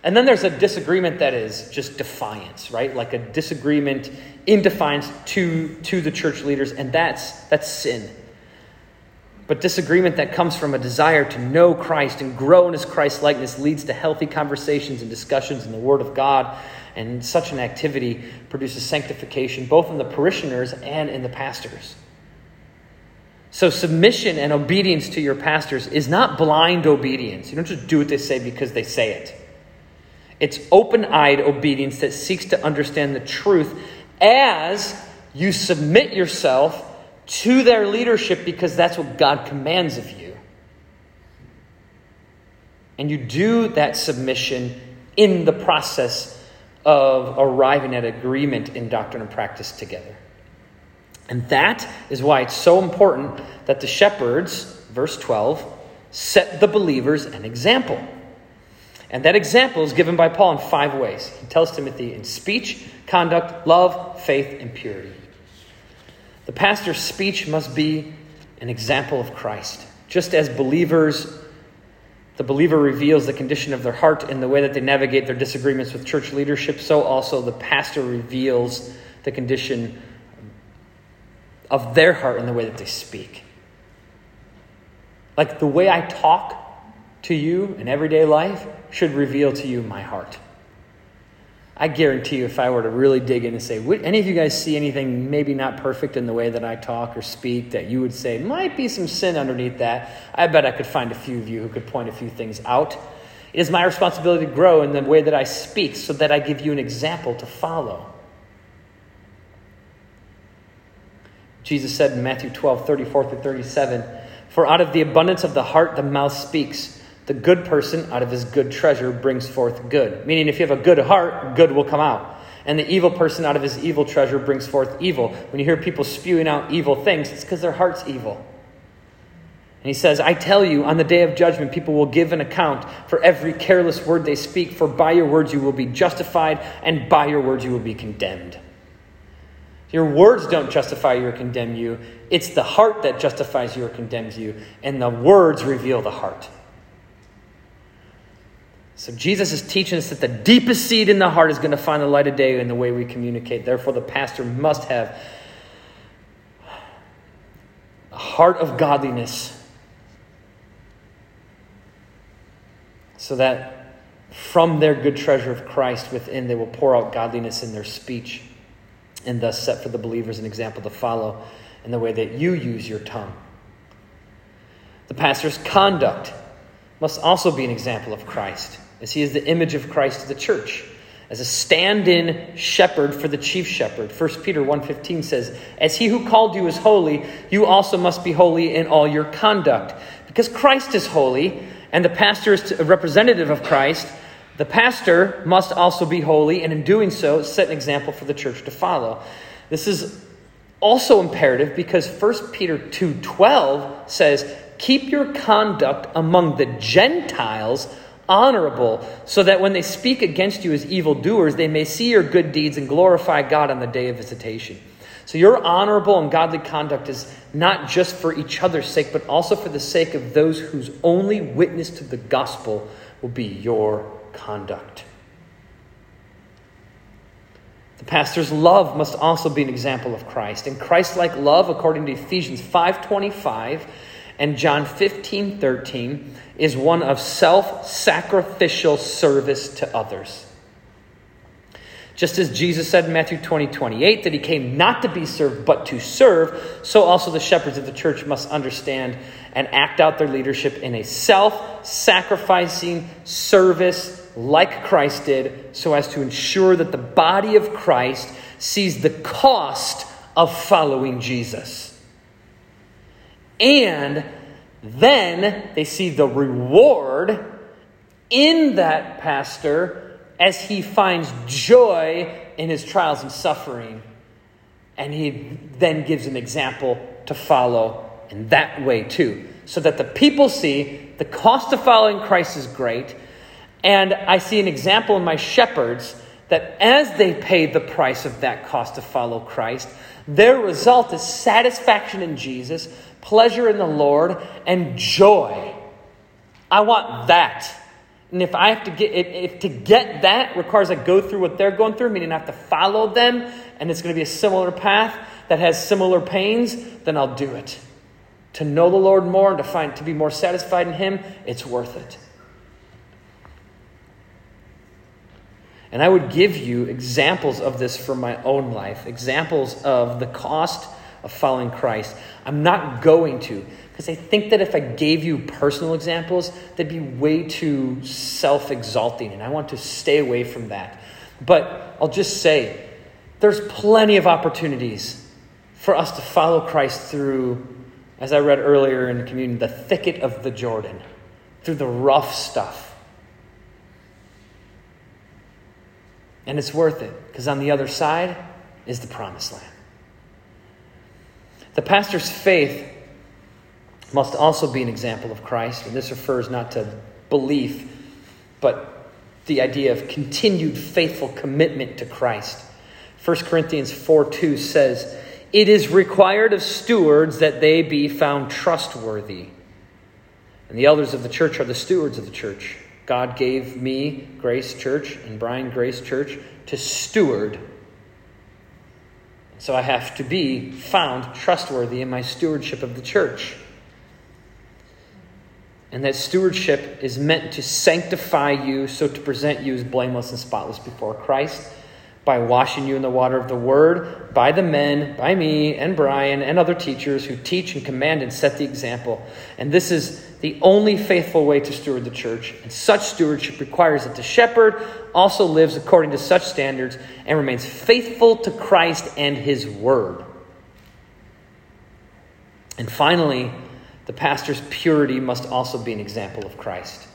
And then there's a disagreement that is just defiance, right? Like a disagreement in defiance to, to the church leaders, and that's, that's sin but disagreement that comes from a desire to know Christ and grow in his Christ likeness leads to healthy conversations and discussions in the Word of God. And such an activity produces sanctification both in the parishioners and in the pastors. So, submission and obedience to your pastors is not blind obedience. You don't just do what they say because they say it. It's open eyed obedience that seeks to understand the truth as you submit yourself to their leadership because that's what God commands of you. And you do that submission in the process of arriving at agreement in doctrine and practice together. And that is why it's so important that the shepherds, verse 12, set the believers an example. And that example is given by Paul in five ways. He tells Timothy in speech, conduct, love, faith, and purity. The pastor's speech must be an example of Christ. Just as believers, the believer reveals the condition of their heart in the way that they navigate their disagreements with church leadership, so also the pastor reveals the condition of their heart in the way that they speak. Like the way I talk to you in everyday life should reveal to you my heart. I guarantee you, if I were to really dig in and say, would any of you guys see anything maybe not perfect in the way that I talk or speak that you would say might be some sin underneath that? I bet I could find a few of you who could point a few things out. It is my responsibility to grow in the way that I speak so that I give you an example to follow. Jesus said in Matthew 12, 34 through 37, For out of the abundance of the heart the mouth speaks. The good person out of his good treasure brings forth good. Meaning, if you have a good heart, good will come out. And the evil person out of his evil treasure brings forth evil. When you hear people spewing out evil things, it's because their heart's evil. And he says, I tell you, on the day of judgment, people will give an account for every careless word they speak, for by your words you will be justified, and by your words you will be condemned. Your words don't justify you or condemn you. It's the heart that justifies you or condemns you, and the words reveal the heart. So Jesus is teaching us that the deepest seed in the heart is going to find the light of day in the way we communicate. Therefore, the pastor must have a heart of godliness so that from their good treasure of Christ within they will pour out godliness in their speech. and thus set for the believers an example to follow in the way that you use your tongue. The pastor's conduct must also be an example of Christ, as he is the image of Christ to the church, as a stand-in shepherd for the chief shepherd. 1 Peter 1:15 says, "As he who called you is holy, you also must be holy in all your conduct, because Christ is holy, and the pastor is a representative of Christ." The pastor must also be holy, and in doing so, set an example for the church to follow. This is also imperative because 1 Peter 2:12 says, "Keep your conduct among the Gentiles honorable, so that when they speak against you as evildoers, they may see your good deeds and glorify God on the day of visitation." So your honorable and godly conduct is not just for each other's sake, but also for the sake of those whose only witness to the gospel will be your conduct. The pastor's love must also be an example of Christ. And Christ-like love, according to Ephesians 5:25 and John 15:13, is one of self-sacrificial service to others. Just as Jesus said in Matthew 20, 28, that he came not to be served, but to serve, so also the shepherds of the church must understand and act out their leadership in a self sacrificing service like Christ did, so as to ensure that the body of Christ sees the cost of following Jesus. And then they see the reward in that pastor as he finds joy in his trials and suffering. And he then gives an example to follow in that way too. So that the people see the cost of following Christ is great and I see an example in my shepherds that as they pay the price of that cost to follow Christ, their result is satisfaction in Jesus, pleasure in the Lord, and joy. I want that. And if I have to get if, to get that requires I go through what they're going through, meaning I have to follow them, and it's going to be a similar path that has similar pains, then I'll do it. To know the Lord more and to find to be more satisfied in Him, it's worth it. And I would give you examples of this from my own life, examples of the cost of following Christ. I'm not going to, because I think that if I gave you personal examples, they'd be way too self exalting, and I want to stay away from that. But I'll just say there's plenty of opportunities for us to follow Christ through, as I read earlier in the communion, the thicket of the Jordan, through the rough stuff And it's worth it because on the other side is the promised land. The pastor's faith must also be an example of Christ, and this refers not to belief, but the idea of continued faithful commitment to Christ. 1 Corinthians 4 2 says, It is required of stewards that they be found trustworthy. And the elders of the church are the stewards of the church. God gave me, Grace Church, and Brian, Grace Church, to steward. So I have to be found trustworthy in my stewardship of the church. And that stewardship is meant to sanctify you so to present you as blameless and spotless before Christ by washing you in the water of the word, by the men, by me and Brian and other teachers who teach and command and set the example. And this is the only faithful way to steward the church. And such stewardship requires that the shepherd also lives according to such standards and remains faithful to Christ and his word. And finally, the pastor's purity must also be an example of Christ.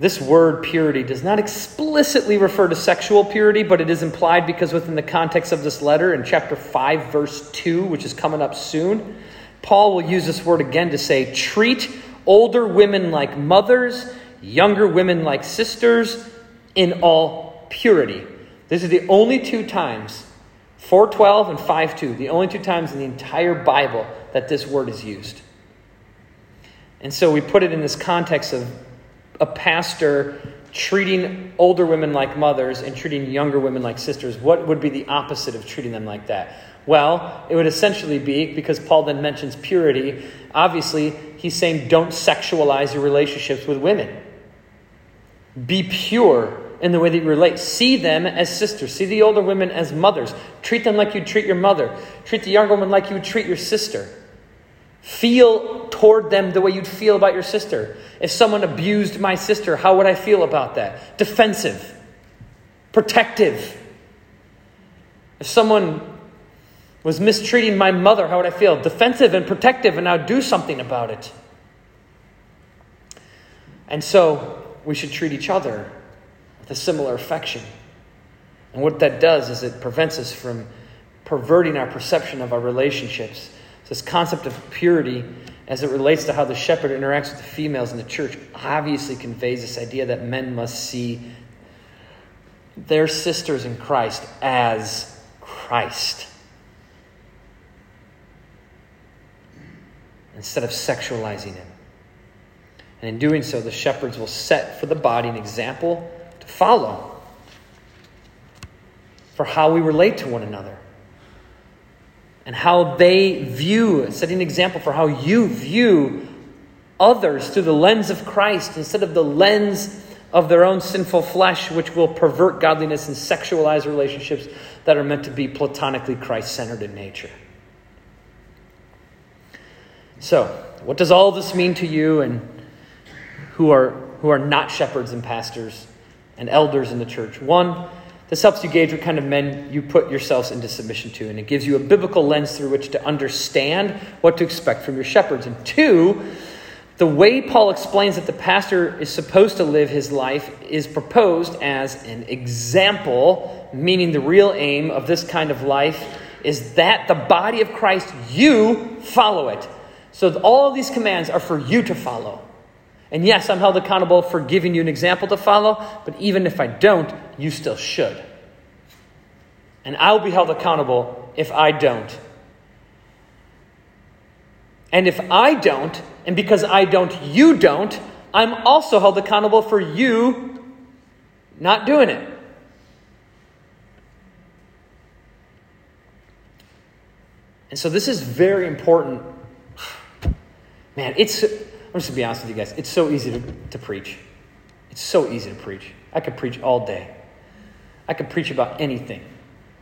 This word purity does not explicitly refer to sexual purity, but it is implied because within the context of this letter in chapter 5, verse 2, which is coming up soon, Paul will use this word again to say, treat older women like mothers, younger women like sisters, in all purity. This is the only two times, 412 and 52, the only two times in the entire Bible that this word is used. And so we put it in this context of a pastor treating older women like mothers and treating younger women like sisters, what would be the opposite of treating them like that? Well, it would essentially be, because Paul then mentions purity, obviously, he's saying don't sexualize your relationships with women. Be pure in the way that you relate. See them as sisters. See the older women as mothers. Treat them like you'd treat your mother. Treat the younger woman like you would treat your sister. Feel toward them the way you'd feel about your sister. If someone abused my sister, how would I feel about that? Defensive, protective. If someone was mistreating my mother, how would I feel? Defensive and protective, and now do something about it. And so we should treat each other with a similar affection. And what that does is it prevents us from perverting our perception of our relationships. This concept of purity, as it relates to how the shepherd interacts with the females in the church, obviously conveys this idea that men must see their sisters in Christ as Christ. Instead of sexualizing him. And in doing so, the shepherds will set for the body an example to follow for how we relate to one another and how they view, setting an example for how you view others through the lens of Christ instead of the lens of their own sinful flesh, which will pervert godliness and sexualize relationships that are meant to be platonically Christ centered in nature. So, what does all this mean to you and who are, who are not shepherds and pastors and elders in the church? One, this helps you gauge what kind of men you put yourselves into submission to, and it gives you a biblical lens through which to understand what to expect from your shepherds. And two, the way Paul explains that the pastor is supposed to live his life is proposed as an example, meaning the real aim of this kind of life is that the body of Christ, you follow it. So all of these commands are for you to follow. And yes, I'm held accountable for giving you an example to follow, but even if I don't, you still should. And I'll be held accountable if I don't. And if I don't, and because I don't, you don't, I'm also held accountable for you not doing it. And so this is very important. Man, it's I'm just to be honest with you guys. It's so easy to, to preach. It's so easy to preach. I could preach all day. I could preach about anything,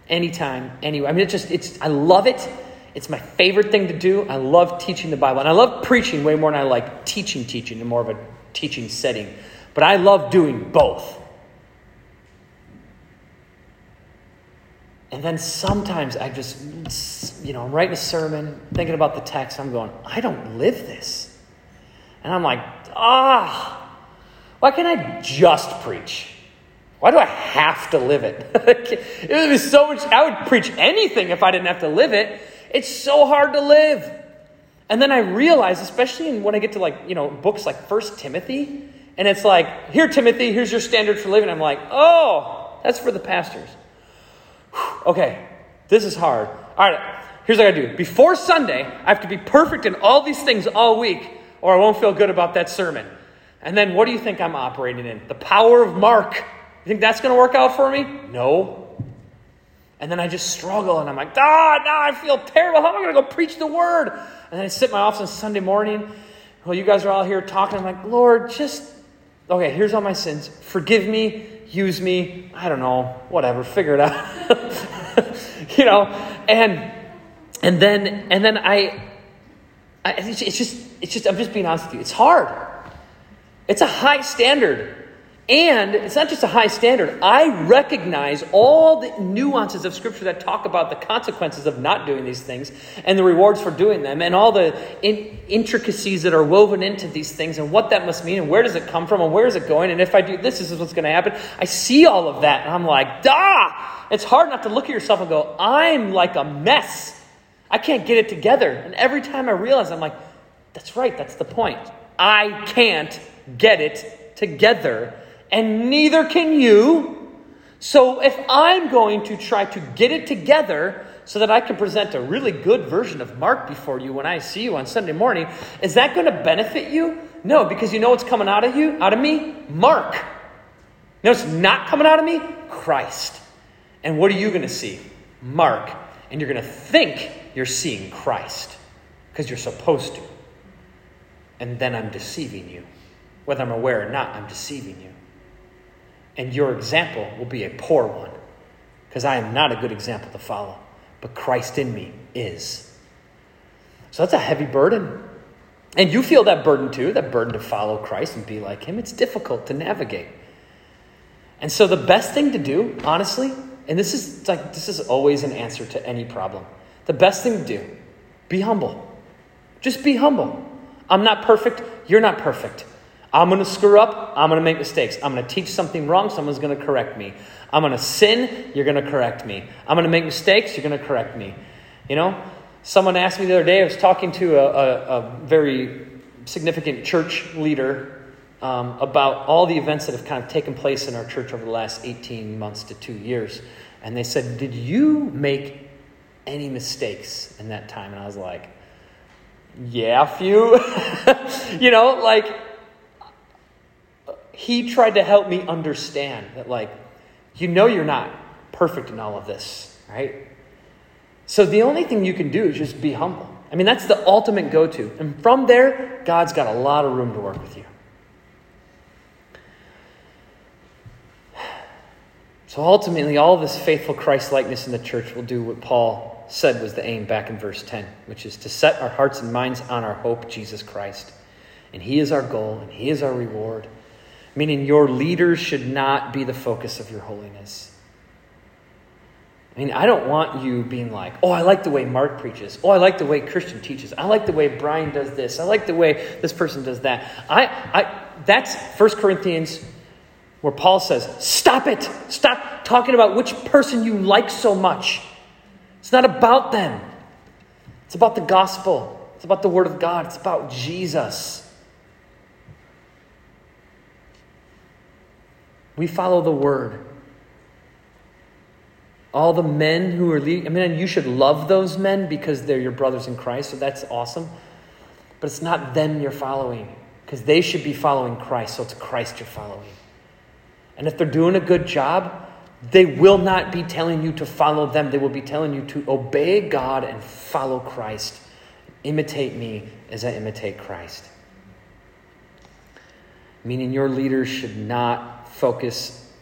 anytime, anywhere. I mean, it's just, it's, I love it. It's my favorite thing to do. I love teaching the Bible. And I love preaching way more than I like teaching, teaching in more of a teaching setting. But I love doing both. And then sometimes I just, you know, I'm writing a sermon, thinking about the text, I'm going, I don't live this. And I'm like, ah, why can't I just preach? Why do I have to live it? [laughs] it would be so much, I would preach anything if I didn't have to live it. It's so hard to live. And then I realize, especially when I get to like, you know, books like First Timothy, and it's like, here, Timothy, here's your standard for living. I'm like, oh, that's for the pastors. [sighs] okay, this is hard. All right, here's what I gotta do. Before Sunday, I have to be perfect in all these things all week or I won't feel good about that sermon. And then what do you think I'm operating in? The power of Mark. You think that's going to work out for me? No. And then I just struggle and I'm like, ah, now I feel terrible. How am I going to go preach the word? And then I sit in my office on Sunday morning. Well, you guys are all here talking. I'm like, Lord, just, okay, here's all my sins. Forgive me, use me. I don't know, whatever, figure it out. [laughs] you know, and, and then, and then I, I it's just, it's just, I'm just being honest with you. It's hard. It's a high standard. And it's not just a high standard. I recognize all the nuances of Scripture that talk about the consequences of not doing these things and the rewards for doing them and all the in- intricacies that are woven into these things and what that must mean and where does it come from and where is it going and if I do this, this is what's going to happen. I see all of that and I'm like, ah! It's hard not to look at yourself and go, I'm like a mess. I can't get it together. And every time I realize, I'm like, that's right, that's the point. I can't get it together, and neither can you. So if I'm going to try to get it together so that I can present a really good version of Mark before you when I see you on Sunday morning, is that going to benefit you? No, because you know what's coming out of you, out of me? Mark. You know what's not coming out of me? Christ. And what are you going to see? Mark. And you're going to think you're seeing Christ because you're supposed to and then I'm deceiving you. Whether I'm aware or not, I'm deceiving you. And your example will be a poor one because I am not a good example to follow, but Christ in me is. So that's a heavy burden. And you feel that burden too, that burden to follow Christ and be like Him. It's difficult to navigate. And so the best thing to do, honestly, and this is like this is always an answer to any problem. The best thing to do, be humble. Just be humble. I'm not perfect, you're not perfect. I'm going to screw up, I'm going to make mistakes. I'm going to teach something wrong, someone's going to correct me. I'm going to sin, you're going to correct me. I'm going to make mistakes, you're going to correct me. You know, someone asked me the other day, I was talking to a, a, a very significant church leader um, about all the events that have kind of taken place in our church over the last 18 months to two years. And they said, Did you make any mistakes in that time? And I was like, Yeah, a few. [laughs] you know, like, he tried to help me understand that, like, you know, you're not perfect in all of this, right? So the only thing you can do is just be humble. I mean, that's the ultimate go to. And from there, God's got a lot of room to work with you. So ultimately, all this faithful Christ likeness in the church will do what Paul said was the aim back in verse 10, which is to set our hearts and minds on our hope, Jesus Christ. And He is our goal, and He is our reward. Meaning, your leaders should not be the focus of your holiness. I mean, I don't want you being like, oh, I like the way Mark preaches. Oh, I like the way Christian teaches. I like the way Brian does this. I like the way this person does that. I, I, that's 1 Corinthians where Paul says, Stop it! Stop talking about which person you like so much. It's not about them, it's about the gospel, it's about the Word of God, it's about Jesus. We follow the Word. All the men who are leading, I mean, you should love those men because they're your brothers in Christ, so that's awesome. But it's not them you're following because they should be following Christ, so it's Christ you're following. And if they're doing a good job, they will not be telling you to follow them. They will be telling you to obey God and follow Christ. Imitate me as I imitate Christ. Meaning your leaders should not focus,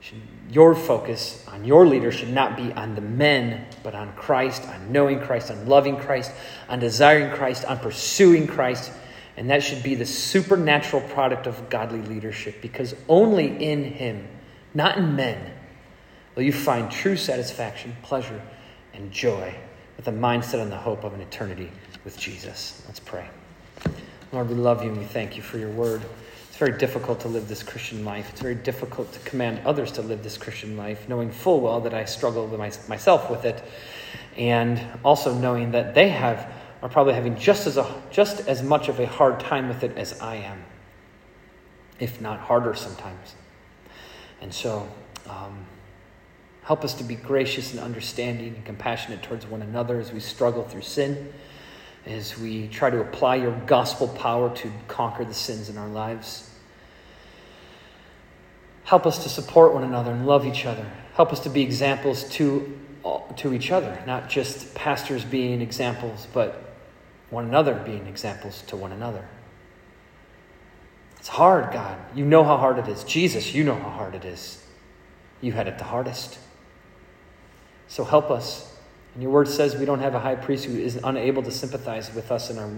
should, your focus on your leader should not be on the men, but on Christ, on knowing Christ, on loving Christ, on desiring Christ, on pursuing Christ and that should be the supernatural product of godly leadership because only in Him, not in men, will you find true satisfaction, pleasure, and joy with a mindset on the hope of an eternity with Jesus. Let's pray. Lord, we love you and we thank you for your word. It's very difficult to live this Christian life. It's very difficult to command others to live this Christian life, knowing full well that I struggle with my, myself with it, and also knowing that they have are probably having just as, a, just as much of a hard time with it as I am, if not harder sometimes. And so, um, help us to be gracious and understanding and compassionate towards one another as we struggle through sin, as we try to apply your gospel power to conquer the sins in our lives. Help us to support one another and love each other. Help us to be examples to, to each other, not just pastors being examples, but one another being examples to one another. It's hard, God. You know how hard it is. Jesus, you know how hard it is. You had it the hardest. So help us. And your word says we don't have a high priest who is unable to sympathize with us in our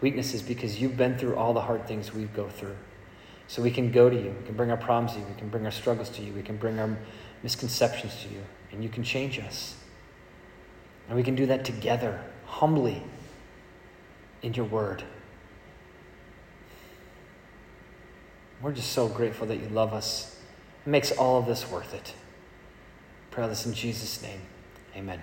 weaknesses because you've been through all the hard things we go through. So we can go to you. We can bring our problems to you. We can bring our struggles to you. We can bring our misconceptions to you. And you can change us. And we can do that together, humbly, in your word. We're just so grateful that you love us. It makes all of this worth it. Pray this in Jesus' name. Amen.